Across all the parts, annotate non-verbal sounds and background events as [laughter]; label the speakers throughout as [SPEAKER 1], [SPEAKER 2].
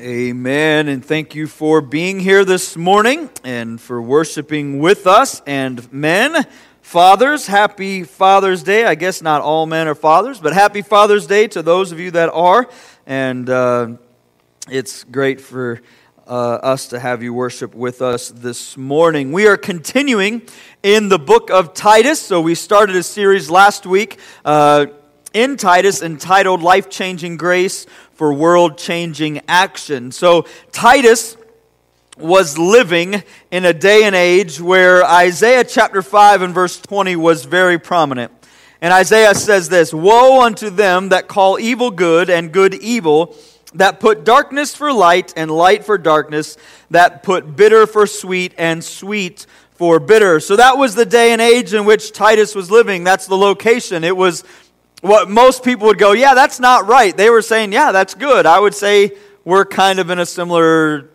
[SPEAKER 1] Amen. And thank you for being here this morning and for worshiping with us. And men, fathers, happy Father's Day. I guess not all men are fathers, but happy Father's Day to those of you that are. And uh, it's great for uh, us to have you worship with us this morning. We are continuing in the book of Titus. So we started a series last week. Uh, in Titus entitled Life Changing Grace for World Changing Action. So, Titus was living in a day and age where Isaiah chapter 5 and verse 20 was very prominent. And Isaiah says this Woe unto them that call evil good and good evil, that put darkness for light and light for darkness, that put bitter for sweet and sweet for bitter. So that was the day and age in which Titus was living. That's the location. It was what most people would go, yeah, that's not right. They were saying, yeah, that's good. I would say we're kind of in a similar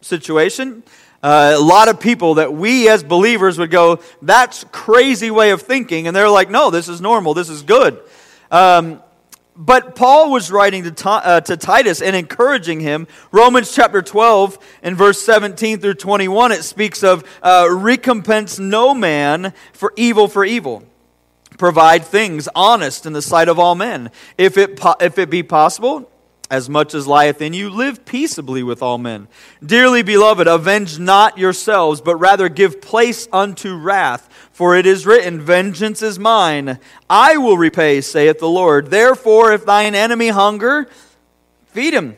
[SPEAKER 1] situation. Uh, a lot of people that we as believers would go, that's crazy way of thinking. And they're like, no, this is normal. This is good. Um, but Paul was writing to, uh, to Titus and encouraging him. Romans chapter 12 and verse 17 through 21, it speaks of uh, recompense no man for evil for evil provide things honest in the sight of all men. If it, if it be possible, as much as lieth in you, live peaceably with all men. Dearly beloved, avenge not yourselves, but rather give place unto wrath. For it is written, Vengeance is mine, I will repay, saith the Lord. Therefore, if thine enemy hunger, feed him.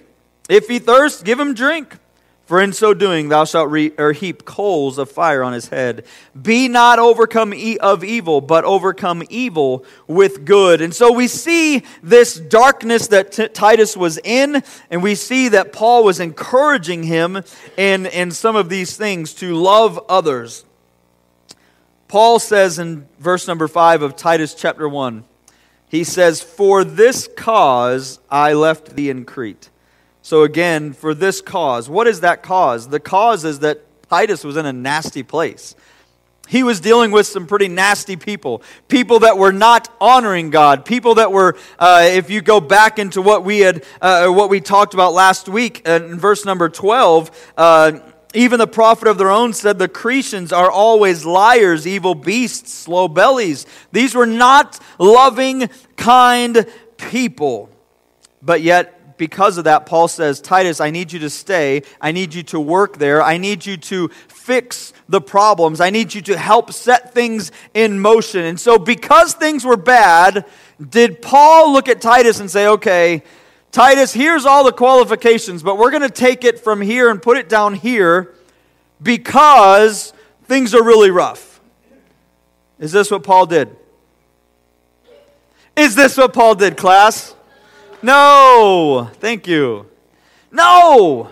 [SPEAKER 1] If he thirst, give him drink. For in so doing, thou shalt re- or heap coals of fire on his head. Be not overcome e- of evil, but overcome evil with good. And so we see this darkness that T- Titus was in, and we see that Paul was encouraging him in, in some of these things to love others. Paul says in verse number 5 of Titus chapter 1, he says, For this cause I left thee in Crete so, again, for this cause, what is that cause? The cause is that Titus was in a nasty place. He was dealing with some pretty nasty people, people that were not honoring God, people that were, uh, if you go back into what we had, uh, what we talked about last week uh, in verse number 12, uh, even the prophet of their own said the Cretians are always liars, evil beasts, slow bellies. These were not loving, kind people. But yet, because of that, Paul says, Titus, I need you to stay. I need you to work there. I need you to fix the problems. I need you to help set things in motion. And so, because things were bad, did Paul look at Titus and say, okay, Titus, here's all the qualifications, but we're going to take it from here and put it down here because things are really rough? Is this what Paul did? Is this what Paul did, class? No, thank you. No.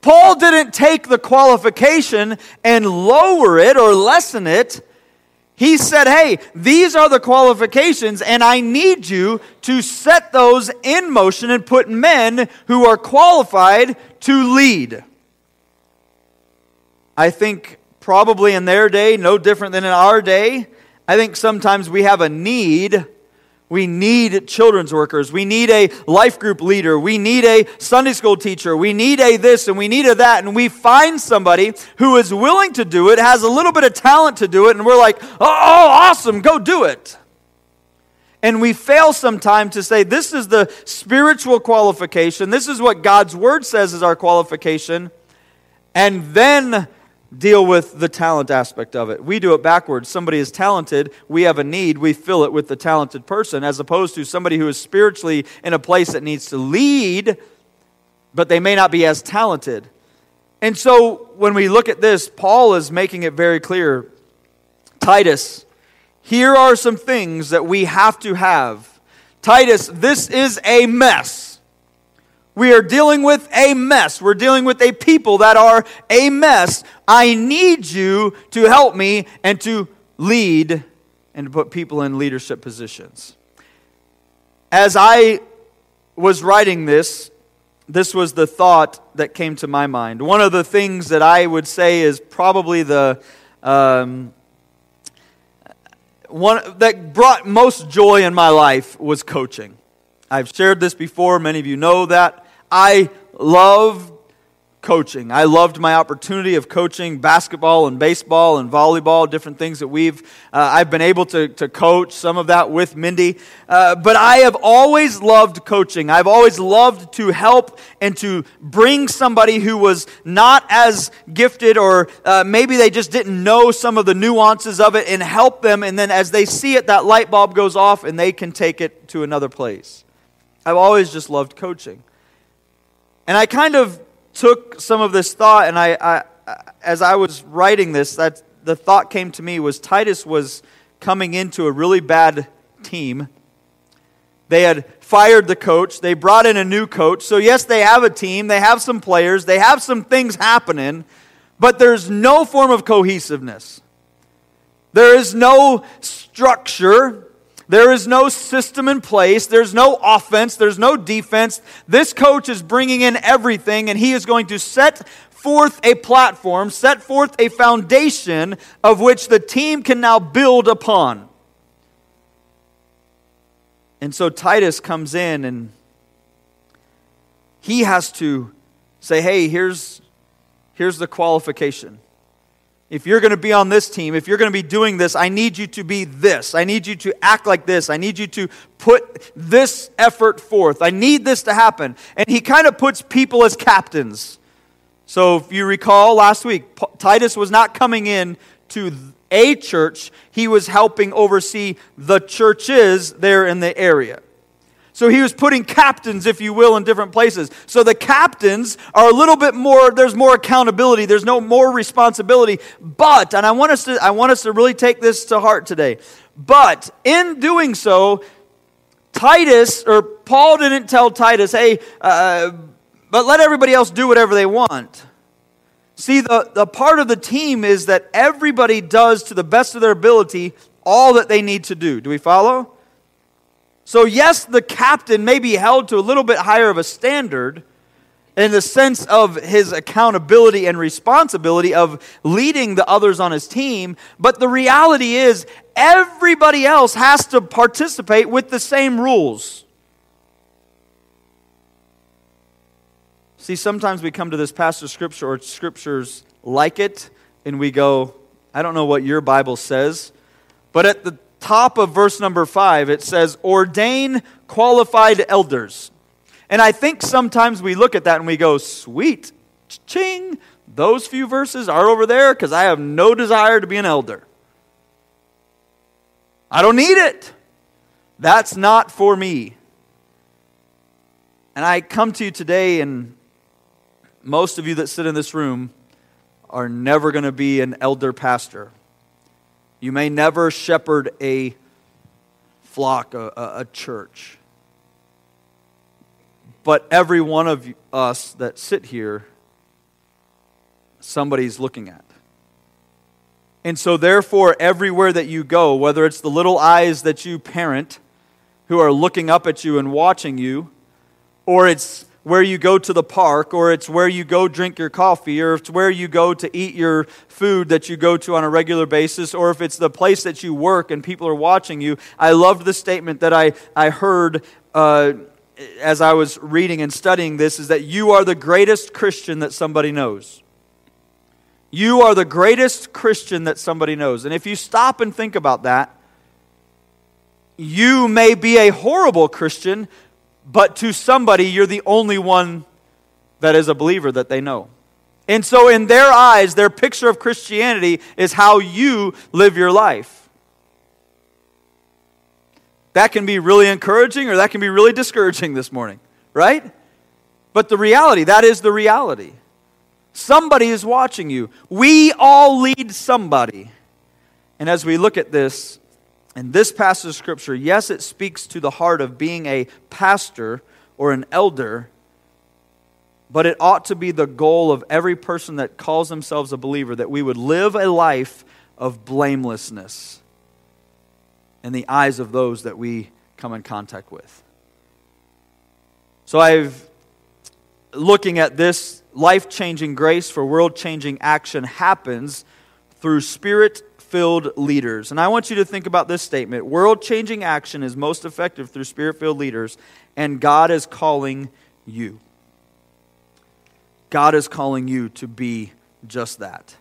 [SPEAKER 1] Paul didn't take the qualification and lower it or lessen it. He said, Hey, these are the qualifications, and I need you to set those in motion and put men who are qualified to lead. I think probably in their day, no different than in our day, I think sometimes we have a need we need children's workers. We need a life group leader. We need a Sunday school teacher. We need a this and we need a that. And we find somebody who is willing to do it, has a little bit of talent to do it, and we're like, oh, awesome, go do it. And we fail sometimes to say, this is the spiritual qualification. This is what God's word says is our qualification. And then deal with the talent aspect of it. We do it backwards. Somebody is talented, we have a need, we fill it with the talented person, as opposed to somebody who is spiritually in a place that needs to lead, but they may not be as talented. And so when we look at this, Paul is making it very clear Titus, here are some things that we have to have. Titus, this is a mess. We are dealing with a mess. We're dealing with a people that are a mess. I need you to help me and to lead and to put people in leadership positions. As I was writing this, this was the thought that came to my mind. One of the things that I would say is probably the um, one that brought most joy in my life was coaching. I've shared this before, many of you know that. I love coaching. I loved my opportunity of coaching basketball and baseball and volleyball, different things that we've, uh, I've been able to, to coach, some of that with Mindy. Uh, but I have always loved coaching. I've always loved to help and to bring somebody who was not as gifted or uh, maybe they just didn't know some of the nuances of it and help them. And then as they see it, that light bulb goes off and they can take it to another place. I've always just loved coaching. And I kind of took some of this thought, and I, I as I was writing this, that the thought came to me was Titus was coming into a really bad team. They had fired the coach. They brought in a new coach. So, yes, they have a team. They have some players. They have some things happening. But there's no form of cohesiveness. There is no structure. There is no system in place. There's no offense. There's no defense. This coach is bringing in everything, and he is going to set forth a platform, set forth a foundation of which the team can now build upon. And so Titus comes in and he has to say, hey, here's, here's the qualification. If you're going to be on this team, if you're going to be doing this, I need you to be this. I need you to act like this. I need you to put this effort forth. I need this to happen. And he kind of puts people as captains. So if you recall last week, Titus was not coming in to a church, he was helping oversee the churches there in the area. So he was putting captains, if you will, in different places. So the captains are a little bit more, there's more accountability, there's no more responsibility. But, and I want us to, I want us to really take this to heart today. But in doing so, Titus, or Paul didn't tell Titus, hey, uh, but let everybody else do whatever they want. See, the, the part of the team is that everybody does to the best of their ability all that they need to do. Do we follow? So, yes, the captain may be held to a little bit higher of a standard in the sense of his accountability and responsibility of leading the others on his team, but the reality is everybody else has to participate with the same rules. See, sometimes we come to this passage of scripture or scriptures like it, and we go, I don't know what your Bible says, but at the top of verse number five, it says, Ordain qualified elders. And I think sometimes we look at that and we go, Sweet, ching, those few verses are over there because I have no desire to be an elder. I don't need it. That's not for me. And I come to you today, and most of you that sit in this room are never going to be an elder pastor. You may never shepherd a flock, a, a, church. But every one of us that sit here, somebody's looking at. And so, therefore, everywhere that you go, whether it's the little eyes that you parent who are looking up at you and watching you, or it's where you go to the park, or it's where you go drink your coffee, or it's where you go to eat your food that you go to on a regular basis, or if it's the place that you work and people are watching you. I loved the statement that I, I heard uh, as I was reading and studying this is that you are the greatest Christian that somebody knows. You are the greatest Christian that somebody knows. And if you stop and think about that, you may be a horrible Christian, but to somebody, you're the only one that is a believer that they know. And so, in their eyes, their picture of Christianity is how you live your life. That can be really encouraging or that can be really discouraging this morning, right? But the reality, that is the reality. Somebody is watching you. We all lead somebody. And as we look at this, in this passage of Scripture, yes, it speaks to the heart of being a pastor or an elder, but it ought to be the goal of every person that calls themselves a believer that we would live a life of blamelessness in the eyes of those that we come in contact with. So I've looking at this life-changing grace for world-changing action happens through spirit filled leaders. And I want you to think about this statement world changing action is most effective through spirit filled leaders, and God is calling you. God is calling you to be just that.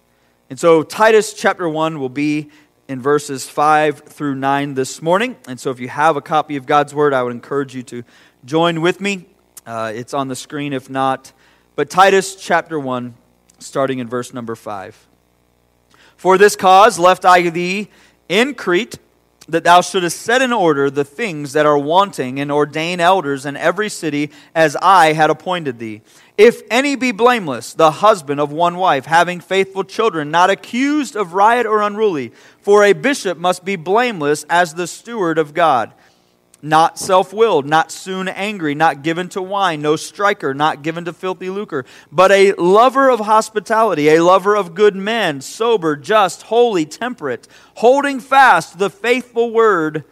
[SPEAKER 1] And so, Titus chapter 1 will be in verses 5 through 9 this morning. And so, if you have a copy of God's Word, I would encourage you to join with me. Uh, it's on the screen if not. But Titus chapter 1, starting in verse number 5. For this cause left I thee in Crete, that thou shouldest set in order the things that are wanting, and ordain elders in every city as I had appointed thee. If any be blameless, the husband of one wife, having faithful children, not accused of riot or unruly, for a bishop must be blameless as the steward of God not self willed, not soon angry, not given to wine, no striker, not given to filthy lucre, but a lover of hospitality, a lover of good men, sober, just, holy, temperate, holding fast the faithful word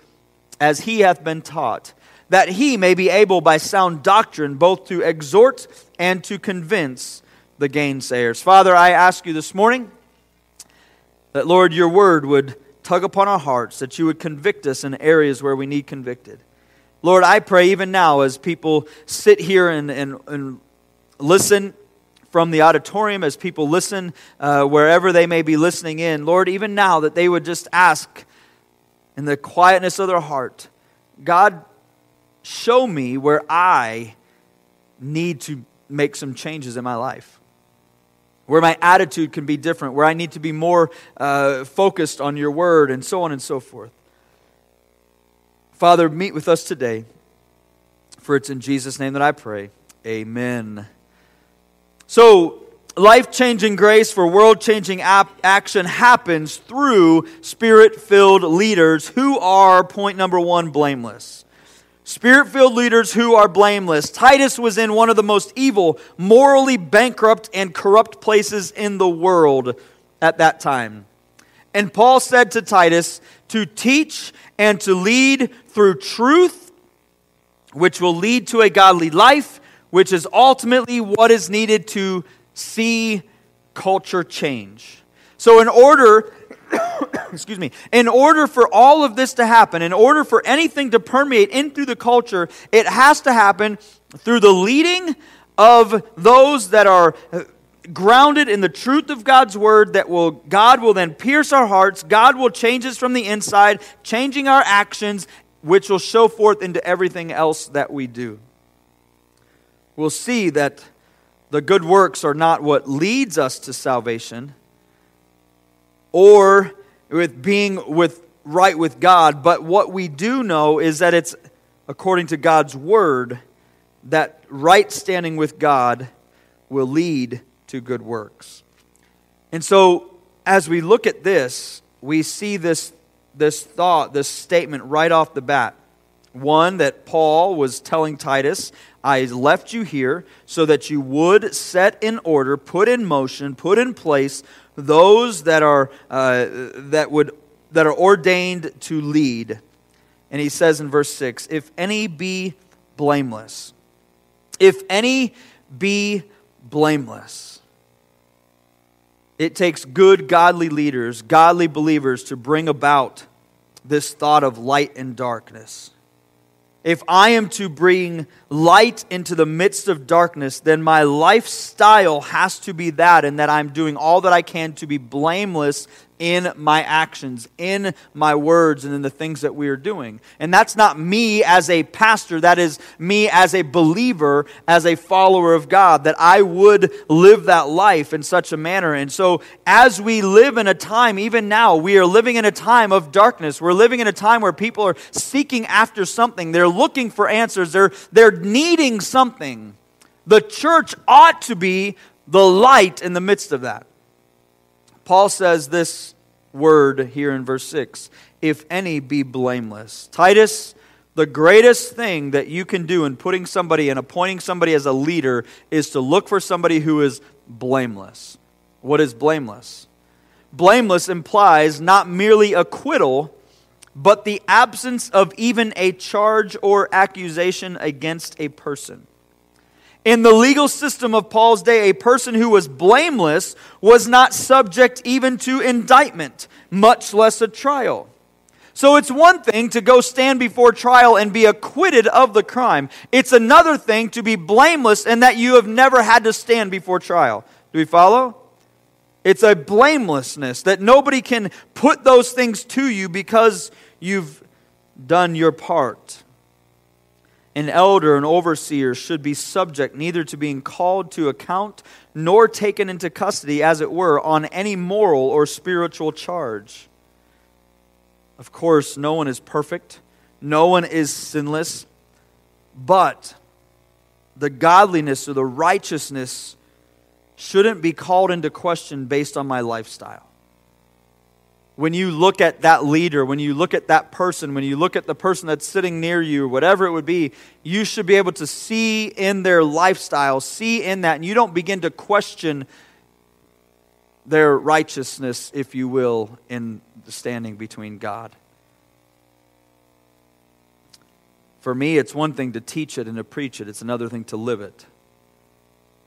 [SPEAKER 1] as he hath been taught, that he may be able by sound doctrine both to exhort and to convince the gainsayers. Father, I ask you this morning that, Lord, your word would tug upon our hearts, that you would convict us in areas where we need convicted. Lord, I pray even now as people sit here and, and, and listen from the auditorium, as people listen uh, wherever they may be listening in, Lord, even now that they would just ask in the quietness of their heart, God, show me where I need to make some changes in my life where my attitude can be different, where I need to be more uh, focused on your word, and so on and so forth. Father, meet with us today, for it's in Jesus' name that I pray. Amen. So, life changing grace for world changing action happens through spirit filled leaders who are, point number one, blameless. Spirit filled leaders who are blameless. Titus was in one of the most evil, morally bankrupt, and corrupt places in the world at that time. And Paul said to Titus to teach and to lead through truth, which will lead to a godly life, which is ultimately what is needed to see culture change. So, in order excuse me, in order for all of this to happen, in order for anything to permeate in through the culture, it has to happen through the leading of those that are uh, grounded in the truth of God's word that will God will then pierce our hearts, God will change us from the inside, changing our actions which will show forth into everything else that we do. We'll see that the good works are not what leads us to salvation or with being with right with God, but what we do know is that it's according to God's word that right standing with God will lead to good works. And so as we look at this, we see this this thought, this statement right off the bat. One that Paul was telling Titus, I left you here so that you would set in order, put in motion, put in place those that are, uh, that, would, that are ordained to lead. And he says in verse 6 If any be blameless, if any be blameless. It takes good, godly leaders, godly believers to bring about this thought of light and darkness if I am to bring light into the midst of darkness, then my lifestyle has to be that, and that I'm doing all that I can to be blameless in my actions, in my words, and in the things that we are doing. And that's not me as a pastor, that is me as a believer, as a follower of God, that I would live that life in such a manner. And so, as we live in a time, even now, we are living in a time of darkness. We're living in a time where people are seeking after something, they're looking for answers, they're, they're needing something. The church ought to be the light in the midst of that. Paul says this word here in verse 6 if any be blameless. Titus, the greatest thing that you can do in putting somebody and appointing somebody as a leader is to look for somebody who is blameless. What is blameless? Blameless implies not merely acquittal, but the absence of even a charge or accusation against a person. In the legal system of Paul's day, a person who was blameless was not subject even to indictment, much less a trial. So it's one thing to go stand before trial and be acquitted of the crime. It's another thing to be blameless and that you have never had to stand before trial. Do we follow? It's a blamelessness that nobody can put those things to you because you've done your part. An elder, an overseer, should be subject neither to being called to account nor taken into custody, as it were, on any moral or spiritual charge. Of course, no one is perfect, no one is sinless, but the godliness or the righteousness shouldn't be called into question based on my lifestyle. When you look at that leader, when you look at that person, when you look at the person that's sitting near you, whatever it would be, you should be able to see in their lifestyle, see in that, and you don't begin to question their righteousness, if you will, in the standing between God. For me, it's one thing to teach it and to preach it, it's another thing to live it.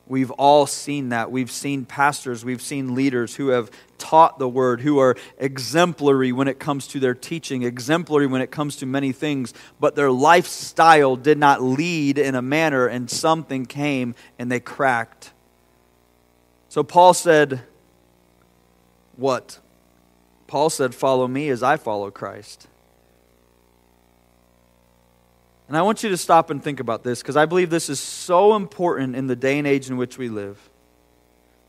[SPEAKER 1] We've all seen that. We've seen pastors, we've seen leaders who have taught the word, who are exemplary when it comes to their teaching, exemplary when it comes to many things, but their lifestyle did not lead in a manner, and something came and they cracked. So Paul said, What? Paul said, Follow me as I follow Christ. And I want you to stop and think about this because I believe this is so important in the day and age in which we live.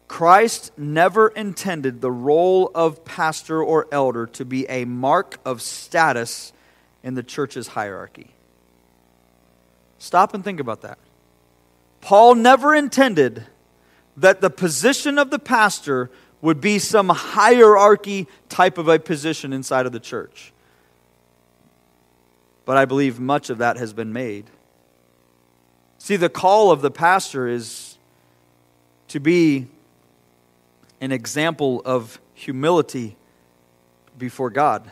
[SPEAKER 1] Christ never intended the role of pastor or elder to be a mark of status in the church's hierarchy. Stop and think about that. Paul never intended that the position of the pastor would be some hierarchy type of a position inside of the church. But I believe much of that has been made. See, the call of the pastor is to be an example of humility before God.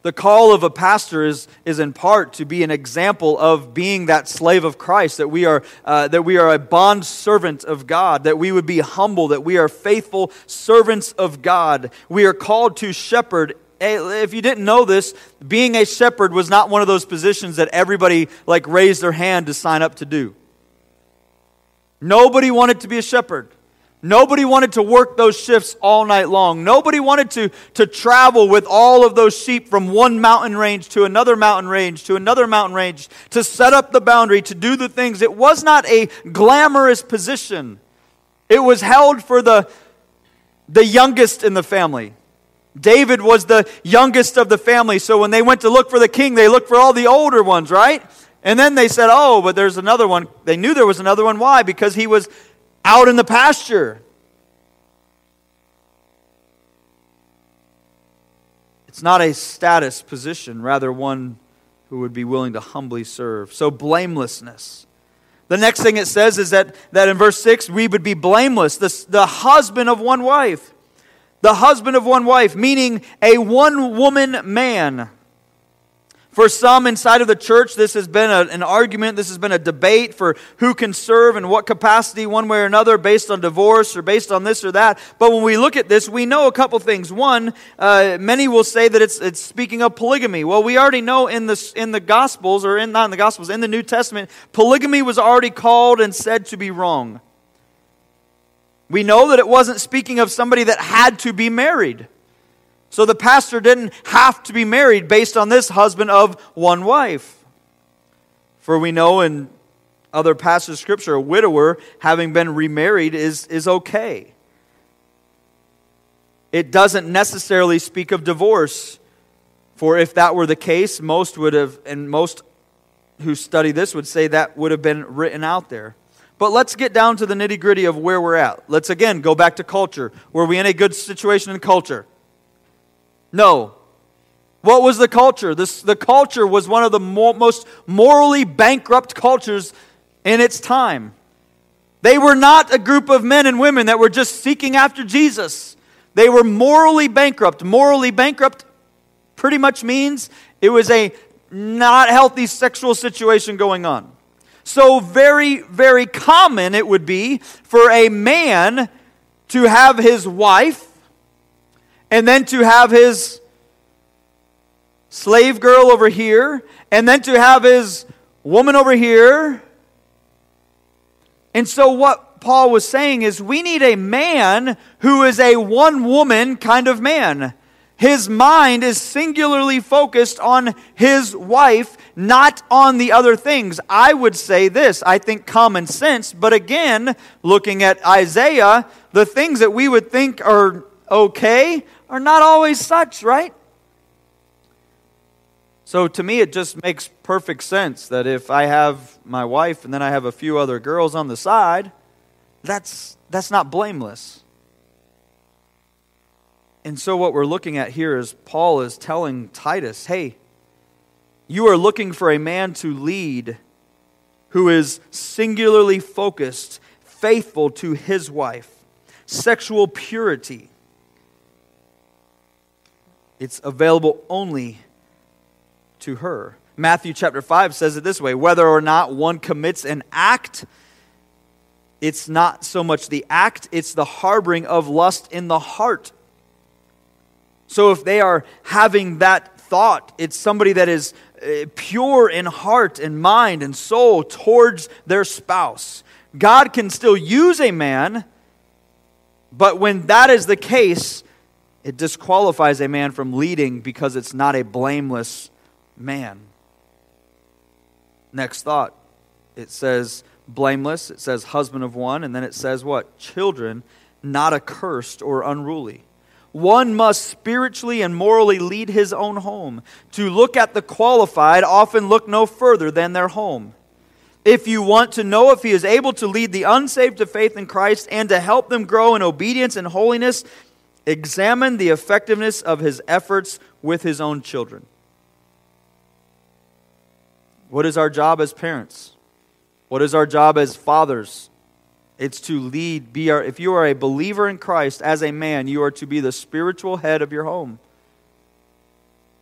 [SPEAKER 1] The call of a pastor is, is in part to be an example of being that slave of Christ, that we, are, uh, that we are a bond servant of God, that we would be humble, that we are faithful servants of God. We are called to shepherd if you didn't know this, being a shepherd was not one of those positions that everybody like raised their hand to sign up to do. Nobody wanted to be a shepherd. Nobody wanted to work those shifts all night long. Nobody wanted to, to travel with all of those sheep from one mountain range to another mountain range to another mountain range to set up the boundary, to do the things. It was not a glamorous position. It was held for the, the youngest in the family. David was the youngest of the family, so when they went to look for the king, they looked for all the older ones, right? And then they said, Oh, but there's another one. They knew there was another one. Why? Because he was out in the pasture. It's not a status position, rather, one who would be willing to humbly serve. So, blamelessness. The next thing it says is that, that in verse 6, we would be blameless, the, the husband of one wife the husband of one wife, meaning a one woman man. For some inside of the church, this has been a, an argument, this has been a debate for who can serve in what capacity, one way or another, based on divorce or based on this or that. But when we look at this, we know a couple things. One, uh, many will say that it's, it's speaking of polygamy. Well, we already know in the, in the Gospels, or in, not in the Gospels, in the New Testament, polygamy was already called and said to be wrong. We know that it wasn't speaking of somebody that had to be married. So the pastor didn't have to be married based on this husband of one wife. For we know in other passages of Scripture, a widower having been remarried is, is okay. It doesn't necessarily speak of divorce. For if that were the case, most would have, and most who study this would say that would have been written out there. But let's get down to the nitty gritty of where we're at. Let's again go back to culture. Were we in a good situation in culture? No. What was the culture? This, the culture was one of the mo- most morally bankrupt cultures in its time. They were not a group of men and women that were just seeking after Jesus. They were morally bankrupt. Morally bankrupt pretty much means it was a not healthy sexual situation going on. So, very, very common it would be for a man to have his wife and then to have his slave girl over here, and then to have his woman over here. And so, what Paul was saying is, we need a man who is a one woman kind of man. His mind is singularly focused on his wife, not on the other things. I would say this I think common sense, but again, looking at Isaiah, the things that we would think are okay are not always such, right? So to me, it just makes perfect sense that if I have my wife and then I have a few other girls on the side, that's, that's not blameless. And so, what we're looking at here is Paul is telling Titus, hey, you are looking for a man to lead who is singularly focused, faithful to his wife, sexual purity. It's available only to her. Matthew chapter 5 says it this way whether or not one commits an act, it's not so much the act, it's the harboring of lust in the heart so if they are having that thought, it's somebody that is uh, pure in heart and mind and soul towards their spouse. God can still use a man, but when that is the case, it disqualifies a man from leading because it's not a blameless man. Next thought. It says blameless, it says husband of one, and then it says what? Children not accursed or unruly. One must spiritually and morally lead his own home. To look at the qualified, often look no further than their home. If you want to know if he is able to lead the unsaved to faith in Christ and to help them grow in obedience and holiness, examine the effectiveness of his efforts with his own children. What is our job as parents? What is our job as fathers? It's to lead, be our, if you are a believer in Christ as a man, you are to be the spiritual head of your home.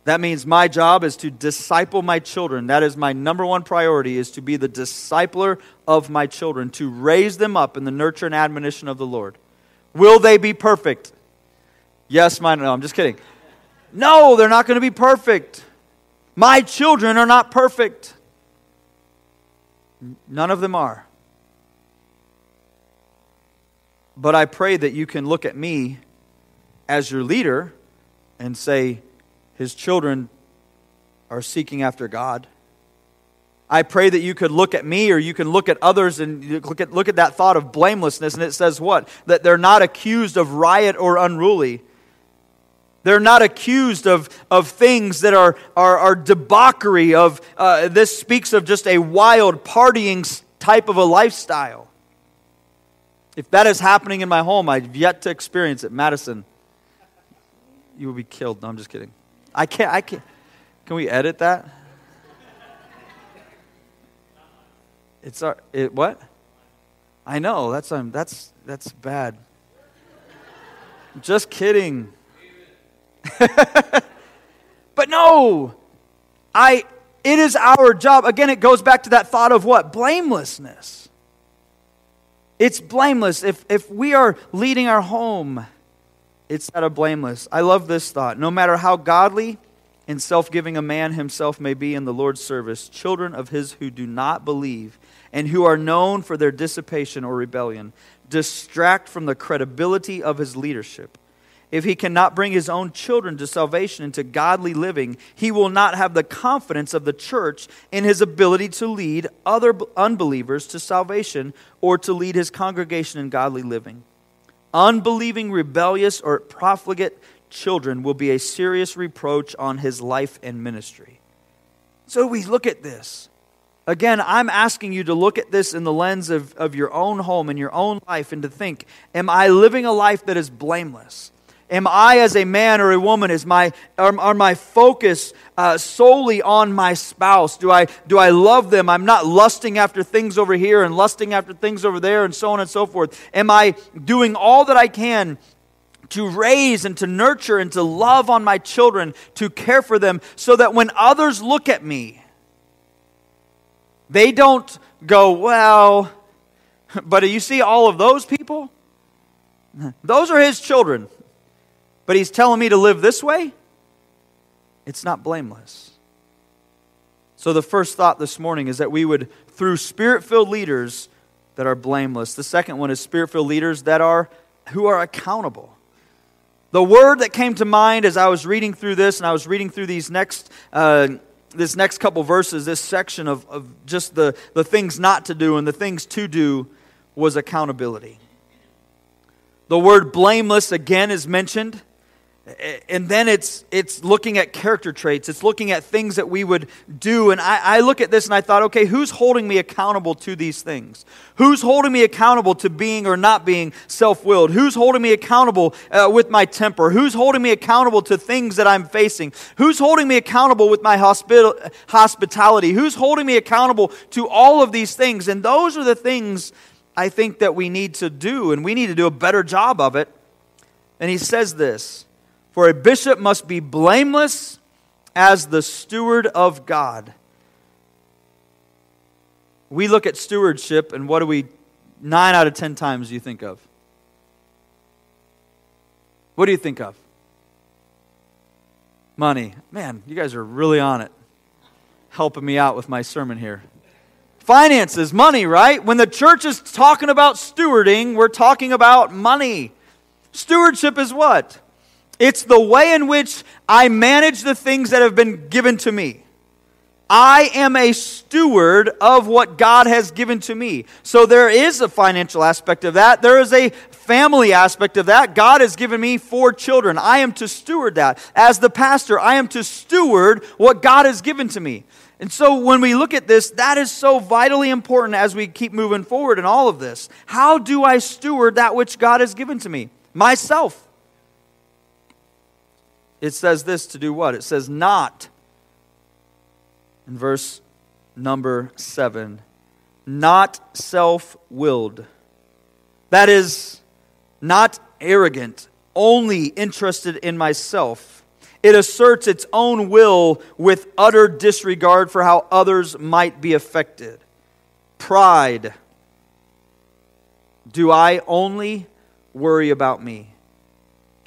[SPEAKER 1] That means my job is to disciple my children. That is my number one priority is to be the discipler of my children, to raise them up in the nurture and admonition of the Lord. Will they be perfect? Yes, mine. No, I'm just kidding. No, they're not going to be perfect. My children are not perfect. None of them are. But I pray that you can look at me as your leader and say, his children are seeking after God. I pray that you could look at me or you can look at others and look at, look at that thought of blamelessness. And it says what? That they're not accused of riot or unruly. They're not accused of, of things that are, are, are debauchery. Of, uh, this speaks of just a wild partying type of a lifestyle. If that is happening in my home, I've yet to experience it. Madison, you will be killed. No, I'm just kidding. I can't, I can't. Can we edit that? It's our, it, what? I know, that's, um, that's, that's bad. Just kidding. [laughs] but no, I, it is our job. Again, it goes back to that thought of what? Blamelessness. It's blameless. If, if we are leading our home, it's that of blameless. I love this thought. No matter how godly and self giving a man himself may be in the Lord's service, children of his who do not believe and who are known for their dissipation or rebellion distract from the credibility of his leadership. If he cannot bring his own children to salvation and to godly living, he will not have the confidence of the church in his ability to lead other unbelievers to salvation or to lead his congregation in godly living. Unbelieving, rebellious, or profligate children will be a serious reproach on his life and ministry. So we look at this. Again, I'm asking you to look at this in the lens of, of your own home and your own life and to think, am I living a life that is blameless? Am I, as a man or a woman, is my, are, are my focus uh, solely on my spouse? Do I, do I love them? I'm not lusting after things over here and lusting after things over there and so on and so forth. Am I doing all that I can to raise and to nurture and to love on my children, to care for them, so that when others look at me, they don't go, well, [laughs] but you see all of those people? [laughs] Those are his children but he's telling me to live this way? it's not blameless. So, the first thought this morning is that we would, through spirit filled leaders that are blameless. The second one is spirit filled leaders that are who are accountable. The word that came to mind as I was reading through this, and I was reading through these next, uh, this next couple verses, this section of, of just the, the things not to do and the things to do, was accountability. The word blameless again is mentioned and then it's it's looking at character traits. It's looking at things that we would do. And I, I, look at this and i thought okay who's holding me accountable to these things? Who's holding me accountable to being or not being self-willed? Who's holding me accountable uh, with my temper? Who's holding me accountable to things that i'm facing? Who's holding me accountable with my hospital, hospitality? Who's holding me accountable to all of these things? And those are the things i think that we need to do. And we need to do a better job of it. And he says this for a bishop must be blameless as the steward of God. We look at stewardship, and what do we, nine out of ten times, you think of? What do you think of? Money. Man, you guys are really on it, helping me out with my sermon here. Finances, money, right? When the church is talking about stewarding, we're talking about money. Stewardship is what? It's the way in which I manage the things that have been given to me. I am a steward of what God has given to me. So there is a financial aspect of that. There is a family aspect of that. God has given me four children. I am to steward that. As the pastor, I am to steward what God has given to me. And so when we look at this, that is so vitally important as we keep moving forward in all of this. How do I steward that which God has given to me? Myself it says this to do what? It says not in verse number 7 not self willed. That is, not arrogant, only interested in myself. It asserts its own will with utter disregard for how others might be affected. Pride. Do I only worry about me?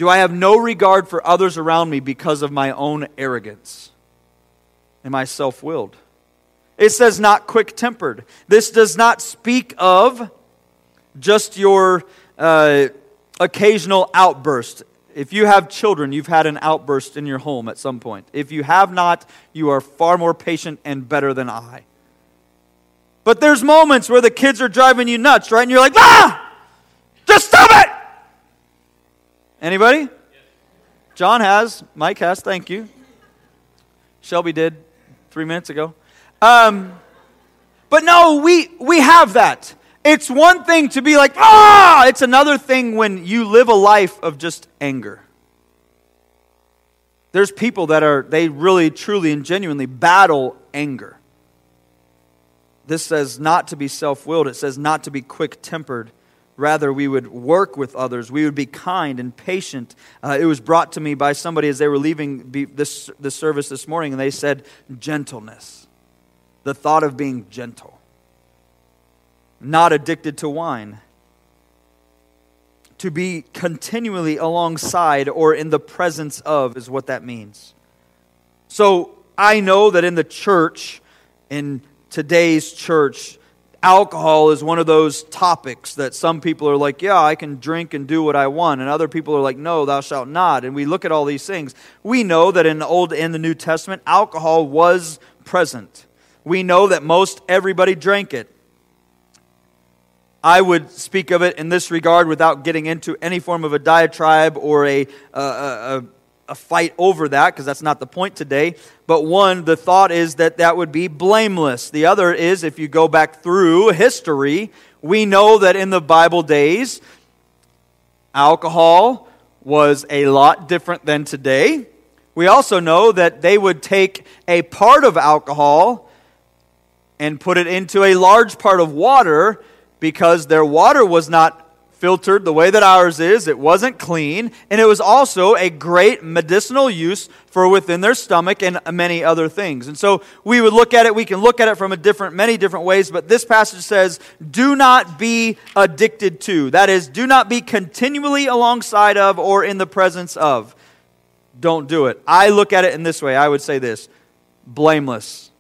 [SPEAKER 1] Do I have no regard for others around me because of my own arrogance? Am I self willed? It says not quick tempered. This does not speak of just your uh, occasional outburst. If you have children, you've had an outburst in your home at some point. If you have not, you are far more patient and better than I. But there's moments where the kids are driving you nuts, right? And you're like, ah, just stop it! Anybody? John has. Mike has. Thank you. Shelby did three minutes ago. Um, but no, we, we have that. It's one thing to be like, ah! It's another thing when you live a life of just anger. There's people that are, they really, truly, and genuinely battle anger. This says not to be self willed, it says not to be quick tempered. Rather, we would work with others. We would be kind and patient. Uh, it was brought to me by somebody as they were leaving this, this service this morning, and they said, gentleness. The thought of being gentle. Not addicted to wine. To be continually alongside or in the presence of is what that means. So I know that in the church, in today's church, alcohol is one of those topics that some people are like, yeah, I can drink and do what I want, and other people are like, no, thou shalt not. And we look at all these things. We know that in the Old and the New Testament, alcohol was present. We know that most everybody drank it. I would speak of it in this regard without getting into any form of a diatribe or a, a, a a fight over that because that's not the point today. But one, the thought is that that would be blameless. The other is if you go back through history, we know that in the Bible days, alcohol was a lot different than today. We also know that they would take a part of alcohol and put it into a large part of water because their water was not filtered the way that ours is. It wasn't clean. And it was also a great medicinal use for within their stomach and many other things. And so we would look at it, we can look at it from a different, many different ways, but this passage says, do not be addicted to. That is, do not be continually alongside of or in the presence of. don't do it. I look at it in this way. I would say this blameless.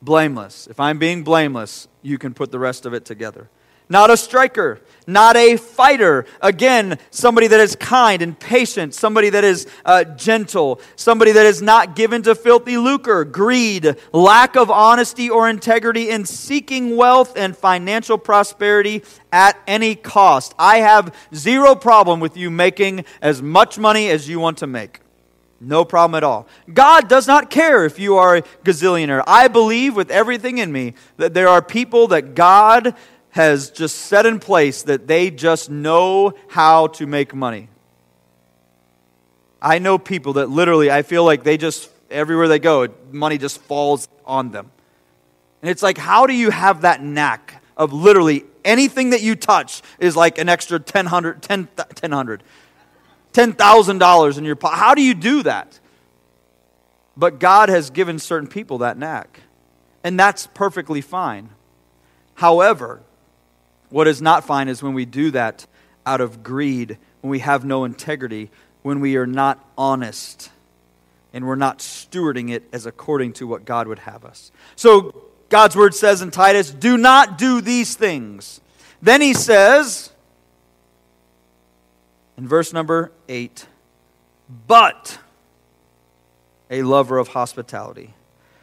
[SPEAKER 1] Blameless. If I'm being blameless, you can put the rest of it together not a striker, not a fighter. Again, somebody that is kind and patient, somebody that is uh, gentle, somebody that is not given to filthy lucre, greed, lack of honesty or integrity in seeking wealth and financial prosperity at any cost. I have zero problem with you making as much money as you want to make. No problem at all. God does not care if you are a gazillionaire. I believe with everything in me that there are people that God has just set in place that they just know how to make money. I know people that literally, I feel like they just, everywhere they go, money just falls on them. And it's like, how do you have that knack of literally anything that you touch is like an extra 1000 10, 1000 $10,000 in your pocket? How do you do that? But God has given certain people that knack. And that's perfectly fine. However, what is not fine is when we do that out of greed, when we have no integrity, when we are not honest, and we're not stewarding it as according to what God would have us. So God's word says in Titus, do not do these things. Then he says, in verse number 8, but a lover of hospitality.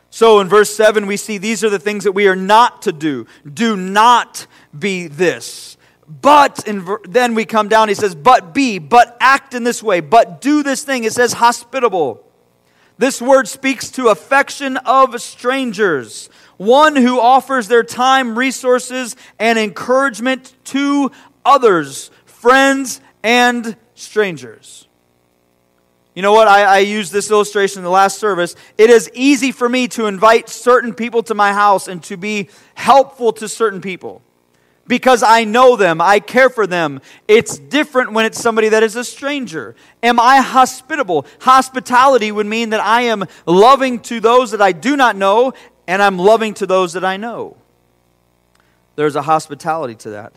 [SPEAKER 1] So in verse 7, we see these are the things that we are not to do. Do not be this. But then we come down, he says, but be, but act in this way, but do this thing. It says hospitable. This word speaks to affection of strangers, one who offers their time, resources, and encouragement to others, friends, and strangers. You know what? I, I used this illustration in the last service. It is easy for me to invite certain people to my house and to be helpful to certain people because I know them, I care for them. It's different when it's somebody that is a stranger. Am I hospitable? Hospitality would mean that I am loving to those that I do not know and I'm loving to those that I know. There's a hospitality to that.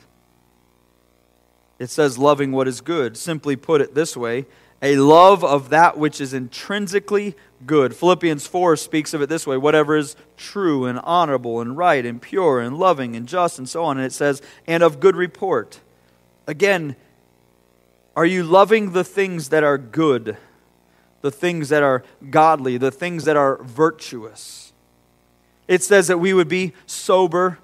[SPEAKER 1] It says loving what is good. Simply put it this way a love of that which is intrinsically good. Philippians 4 speaks of it this way whatever is true and honorable and right and pure and loving and just and so on. And it says, and of good report. Again, are you loving the things that are good, the things that are godly, the things that are virtuous? It says that we would be sober.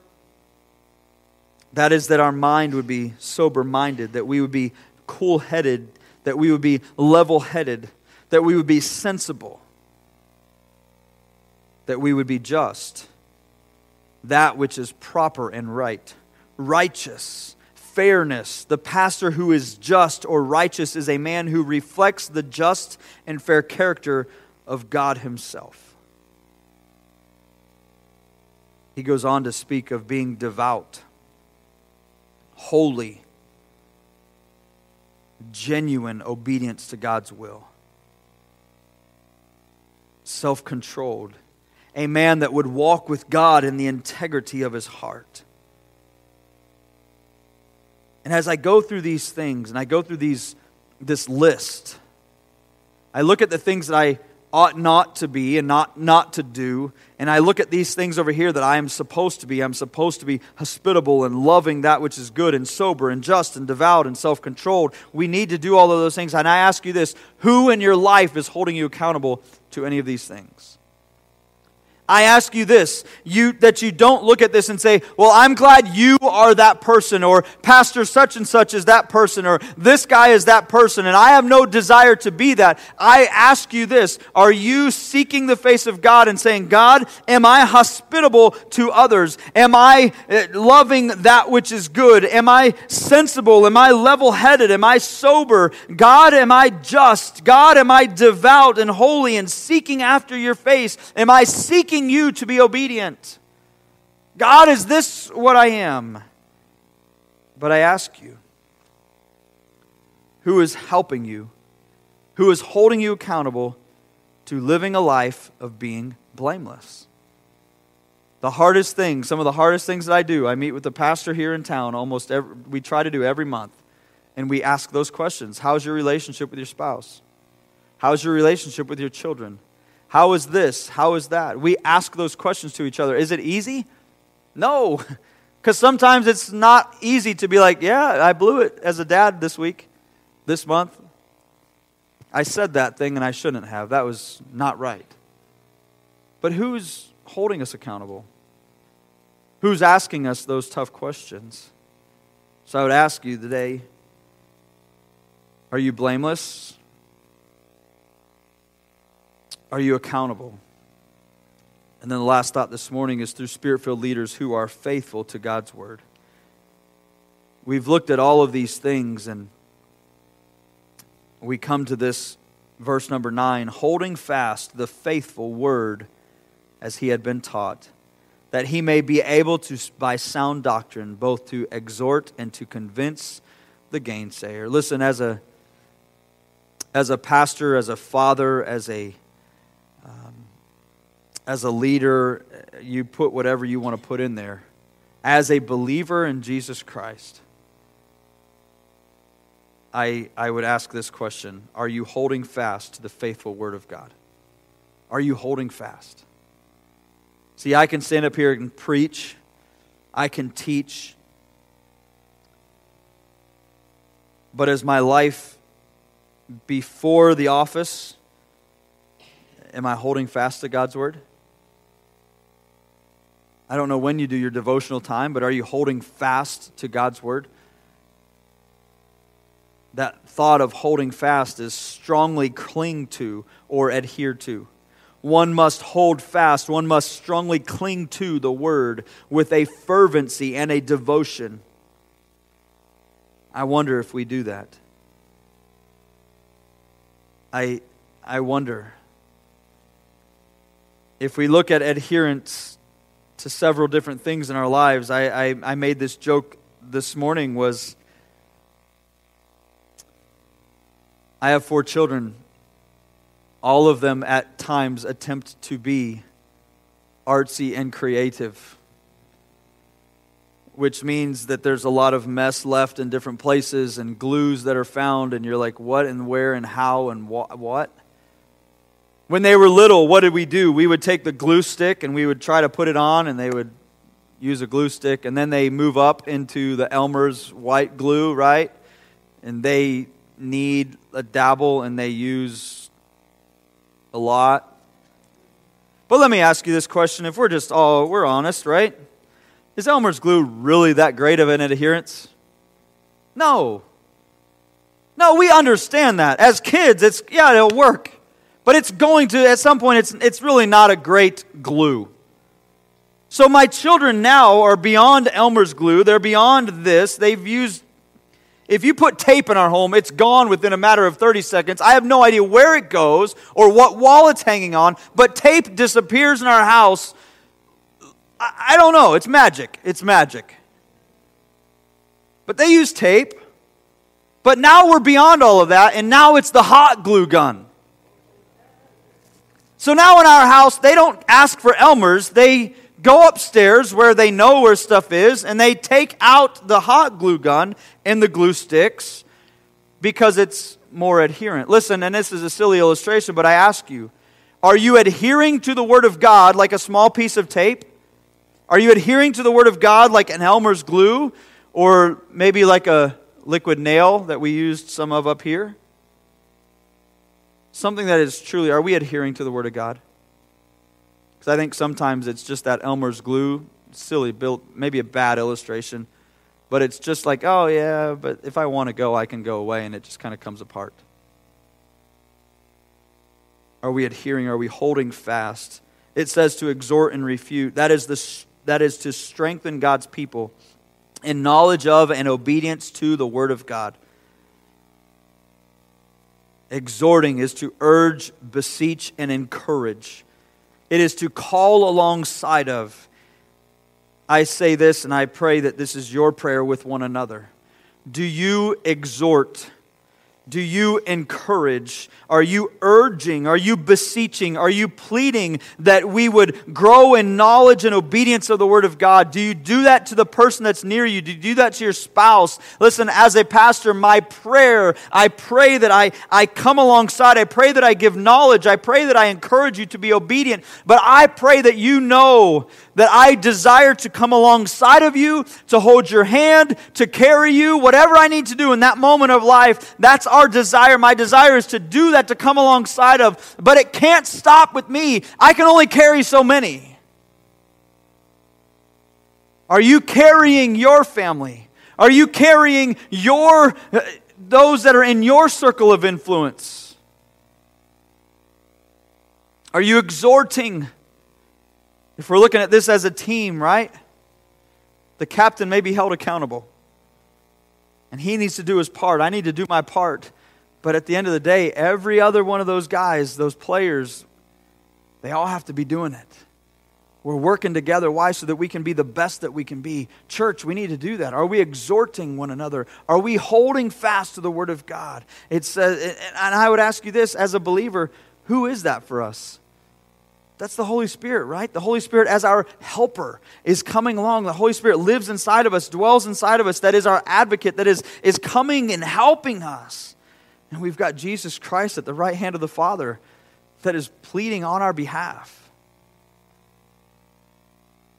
[SPEAKER 1] That is, that our mind would be sober minded, that we would be cool headed that we would be level headed, that we would be sensible, that we would be just, that which is proper and right, righteous, fairness. The pastor who is just or righteous is a man who reflects the just and fair character of God Himself. He goes on to speak of being devout, holy, genuine obedience to God's will. Self controlled. A man that would walk with God in the integrity of his heart. And as I go through these things and I go through these, this list, I look at the things that I ought not to be and not not to do. And i look at these things over here that i am supposed to be. I'm supposed to be hospitable and loving that which is good and sober and just and devout and self-controlled. We need to do all of those things. And i ask you this who in your life is holding you accountable to any of these things I ask you this, you, that you don't look at this and say, well, I'm glad you are that person, or Pastor such and such is that person, or this guy is that person, and I have no desire to be that. I ask you this, are you seeking the face of God and saying, God, am I hospitable to others? Am I eh, loving that which is good? Am I sensible? Am I level headed? Am I sober? God, am I just? God, am I devout and holy and seeking after your face? Am I seeking asking you to be obedient. God, is this what I am? But I ask you, who is helping you? Who is holding you accountable to living a life of being blameless? The hardest thing, some of the hardest things that I do, I meet with the pastor here in town almost every, we try to do every month. And we ask those questions. How's your relationship with your spouse? How's your relationship with your children? How is this? How is that? We ask those questions to each other. Is it easy? No. [laughs] Because sometimes it's not easy to be like, yeah, I blew it as a dad this week, this month. I said that thing and I shouldn't have. That was not right. But who's holding us accountable? Who's asking us those tough questions? So I would ask you today are you blameless? Are you accountable? And then the last thought this morning is through spirit filled leaders who are faithful to God's word. We've looked at all of these things and we come to this verse number nine holding fast the faithful word as he had been taught, that he may be able to, by sound doctrine, both to exhort and to convince the gainsayer. Listen, as a as a pastor, as a father, as a um, as a leader, you put whatever you want to put in there. As a believer in Jesus Christ, I, I would ask this question Are you holding fast to the faithful Word of God? Are you holding fast? See, I can stand up here and preach, I can teach, but as my life before the office, am I holding fast to God's Word? I don't know when you do your devotional time, but are you holding fast to God's Word? That thought of holding fast is strongly cling to or adhere to. One must hold fast, one must strongly cling to the Word with a fervency and a devotion. I wonder if we do that. I, I wonder if we look at adherence to several different things in our lives. I, I, I made this joke this morning was I have four children. All of them at times attempt to be artsy and creative, which means that there's a lot of mess left in different places and glues that are found, and you're like, what and where and how and wh- what? When they were little, what did we do? We would take the glue stick and we would try to put it on, and they would use a glue stick, and then they move up into the Elmer's white glue, right? And they need a dabble and they use a lot. But let me ask you this question if we're just all we're honest, right? Is Elmer's glue really that great of an adherence? No. No, we understand that. As kids, it's yeah, it'll work. But it's going to at some point it's it's really not a great glue. So my children now are beyond Elmer's glue. They're beyond this. They've used if you put tape in our home, it's gone within a matter of 30 seconds. I have no idea where it goes or what wall it's hanging on, but tape disappears in our house. I, don't know. It's magic. It's magic. But they use tape. But now we're beyond all of that, and now it's the hot glue gun. So now in our house, they don't ask for Elmer's. They go upstairs where they know where stuff is and they take out the hot glue gun and the glue sticks because it's more adherent. Listen, and this is a silly illustration, but I ask you are you adhering to the Word of God like a small piece of tape? Are you adhering to the Word of God like an Elmer's glue or maybe like a liquid nail that we used some of up here? Something that is truly, are we adhering to the Word of God? Because I think sometimes it's just that Elmer's glue, silly, built, maybe a bad illustration, but it's just like, oh yeah, but if I want to go, I can go away, and it just kind of comes apart. Are we adhering? Are we holding fast? It says to exhort and refute. That is, the, that is to strengthen God's people in knowledge of and obedience to the Word of God. Exhorting is to urge, beseech, and encourage. It is to call alongside of. I say this and I pray that this is your prayer with one another. Do you exhort? Do you encourage? Are you urging? Are you beseeching? Are you pleading that we would grow in knowledge and obedience of the Word of God? Do you do that to the person that's near you? Do you do that to your spouse? Listen, as a pastor, my prayer, I pray that I, I come alongside. I pray that I give knowledge. I pray that I encourage you to be obedient. But I pray that you know that I desire to come alongside of you, to hold your hand, to carry you, whatever I need to do in that moment of life. That's our desire. My desire is to do that, to come alongside of. But it can't stop with me. I can only carry so many. Are you carrying your family? Are you carrying your uh, those that are in your circle of influence? Are you exhorting if we're looking at this as a team, right? The captain may be held accountable. And he needs to do his part. I need to do my part. But at the end of the day, every other one of those guys, those players, they all have to be doing it. We're working together. Why? So that we can be the best that we can be. Church, we need to do that. Are we exhorting one another? Are we holding fast to the Word of God? It says, and I would ask you this as a believer who is that for us? That's the Holy Spirit, right? The Holy Spirit, as our helper, is coming along. The Holy Spirit lives inside of us, dwells inside of us, that is our advocate, that is, is coming and helping us. And we've got Jesus Christ at the right hand of the Father that is pleading on our behalf.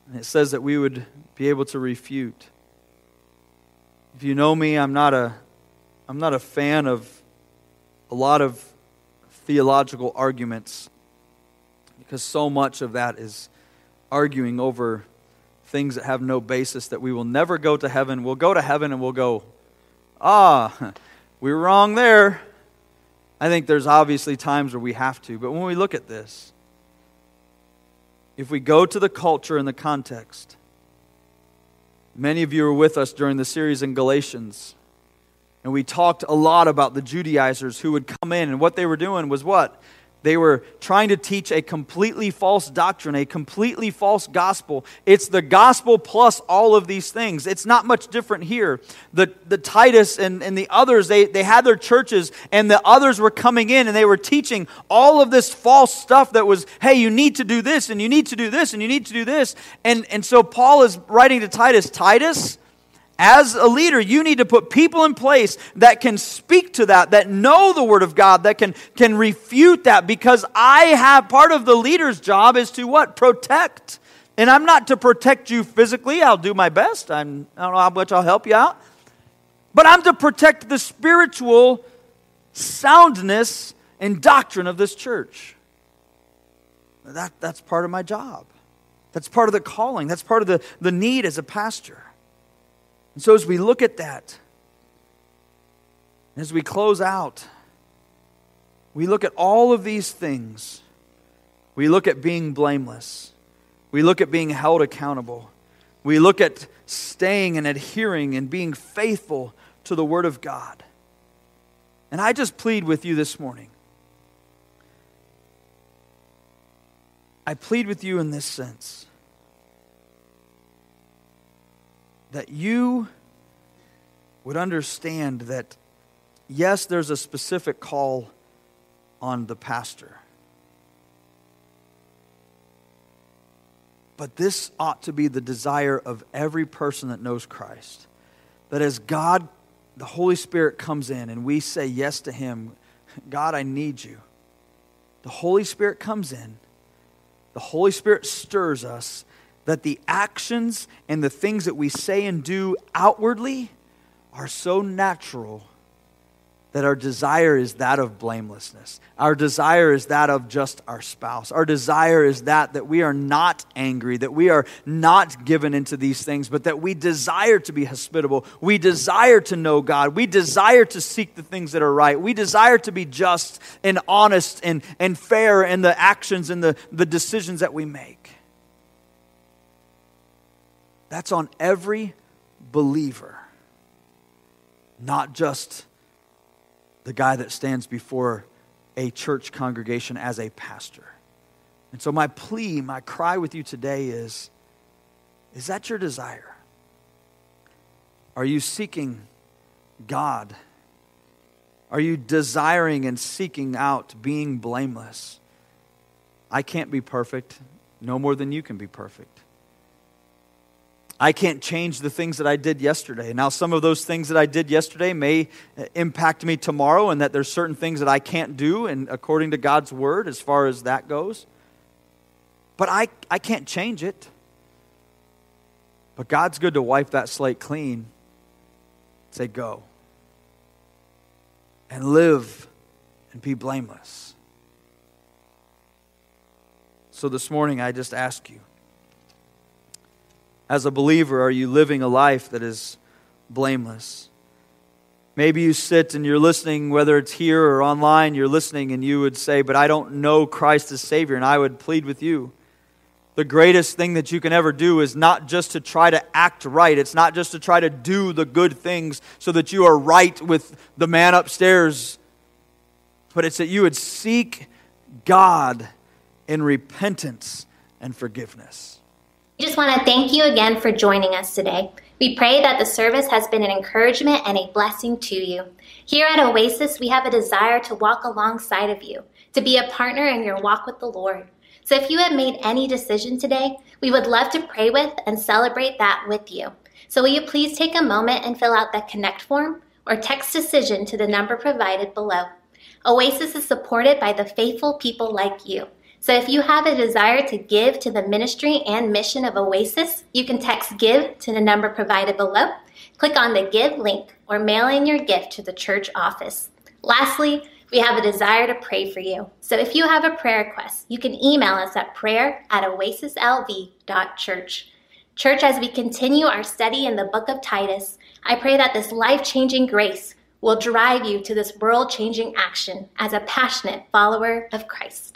[SPEAKER 1] And it says that we would be able to refute. If you know me, I'm not a, I'm not a fan of a lot of theological arguments because so much of that is arguing over things that have no basis, that we will never go to heaven. We'll go to heaven and we'll go, ah, we [laughs] were wrong there. I think there's obviously times where we have to, but when we look at this, if we go to the culture and the context, many of you were with us during the series in Galatians, and we talked a lot about the Judaizers who would come in, and what they were doing was what? They were trying to teach a completely false doctrine, a completely false gospel. It's the gospel plus all of these things. It's not much different here. The, the Titus and, and the others, they, they had their churches, and the others were coming in and they were teaching all of this false stuff that was, hey, you need to do this, and you need to do this, and you need to do this. And, and so Paul is writing to Titus Titus, as a leader, you need to put people in place that can speak to that, that know the Word of God, that can, can refute that, because I have part of the leader's job is to what? Protect. And I'm not to protect you physically. I'll do my best. I'm, I don't know how much I'll help you out. But I'm to protect the spiritual soundness and doctrine of this church. That, that's part of my job. That's part of the calling. That's part of the, the need as a pastor. And so, as we look at that, as we close out, we look at all of these things. We look at being blameless. We look at being held accountable. We look at staying and adhering and being faithful to the Word of God. And I just plead with you this morning. I plead with you in this sense that you would understand that, yes, there's a specific call on the pastor. But this ought to be the desire of every person that knows Christ. That as God, the Holy Spirit comes in and we say yes to Him, God, I need you. The Holy Spirit comes in, the Holy Spirit stirs us, that the actions and the things that we say and do outwardly are so natural that our desire is that of blamelessness. Our desire is that of just our spouse. Our desire is that that we are not angry, that we are not given into these things, but that we desire to be hospitable. We desire to know God. We desire to seek the things that are right. We desire to be just and honest and, and fair in the actions and the, the decisions that we make. That's on every believer, not just the guy that stands before a church congregation as a pastor. And so, my plea, my cry with you today is is that your desire? Are you seeking God Are you desiring and seeking out being blameless? I can't be perfect no more than you can be perfect. I can't change the things that I did yesterday. Now, some of those things that I did yesterday may uh, impact me tomorrow, and that there's certain things that I can't do, and according to God's word, as far as that goes. But I, I can't change it. But God's good to wipe that slate clean. Say, go. And live and be blameless. So this morning, I just ask you as a believer, are you living a life that is blameless? Maybe you sit and you're listening, whether it's here or online, you're listening and you would say, But I don't know Christ as Savior. And I would plead with you. The greatest thing that you can ever do is not just to try to act right. It's not just to try to do the good things so that you are right with the man upstairs, but it's that you would seek God in repentance and forgiveness.
[SPEAKER 2] We just want to thank you again for joining us today. We pray that the service has been an encouragement and a blessing to you. Here at Oasis, we have a desire to walk alongside of you, to be a partner in your walk with the Lord. So if you have made any decision today, we would love to pray with and celebrate that with you. So will you please take a moment and fill out the connect form or text decision to the number provided below. Oasis is supported by the faithful people like you. So if you have a desire to give to the ministry and mission of Oasis, you can text GIVE to the number provided below. Click on the Give link or mail in your gift to the church office. Lastly, we have a desire to pray for you. So if you have a prayer request, you can email us at prayer at oasislv.church. Church, as we continue our study in the book of Titus, I pray that this life changing grace will drive you to this world changing action as a passionate follower of Christ.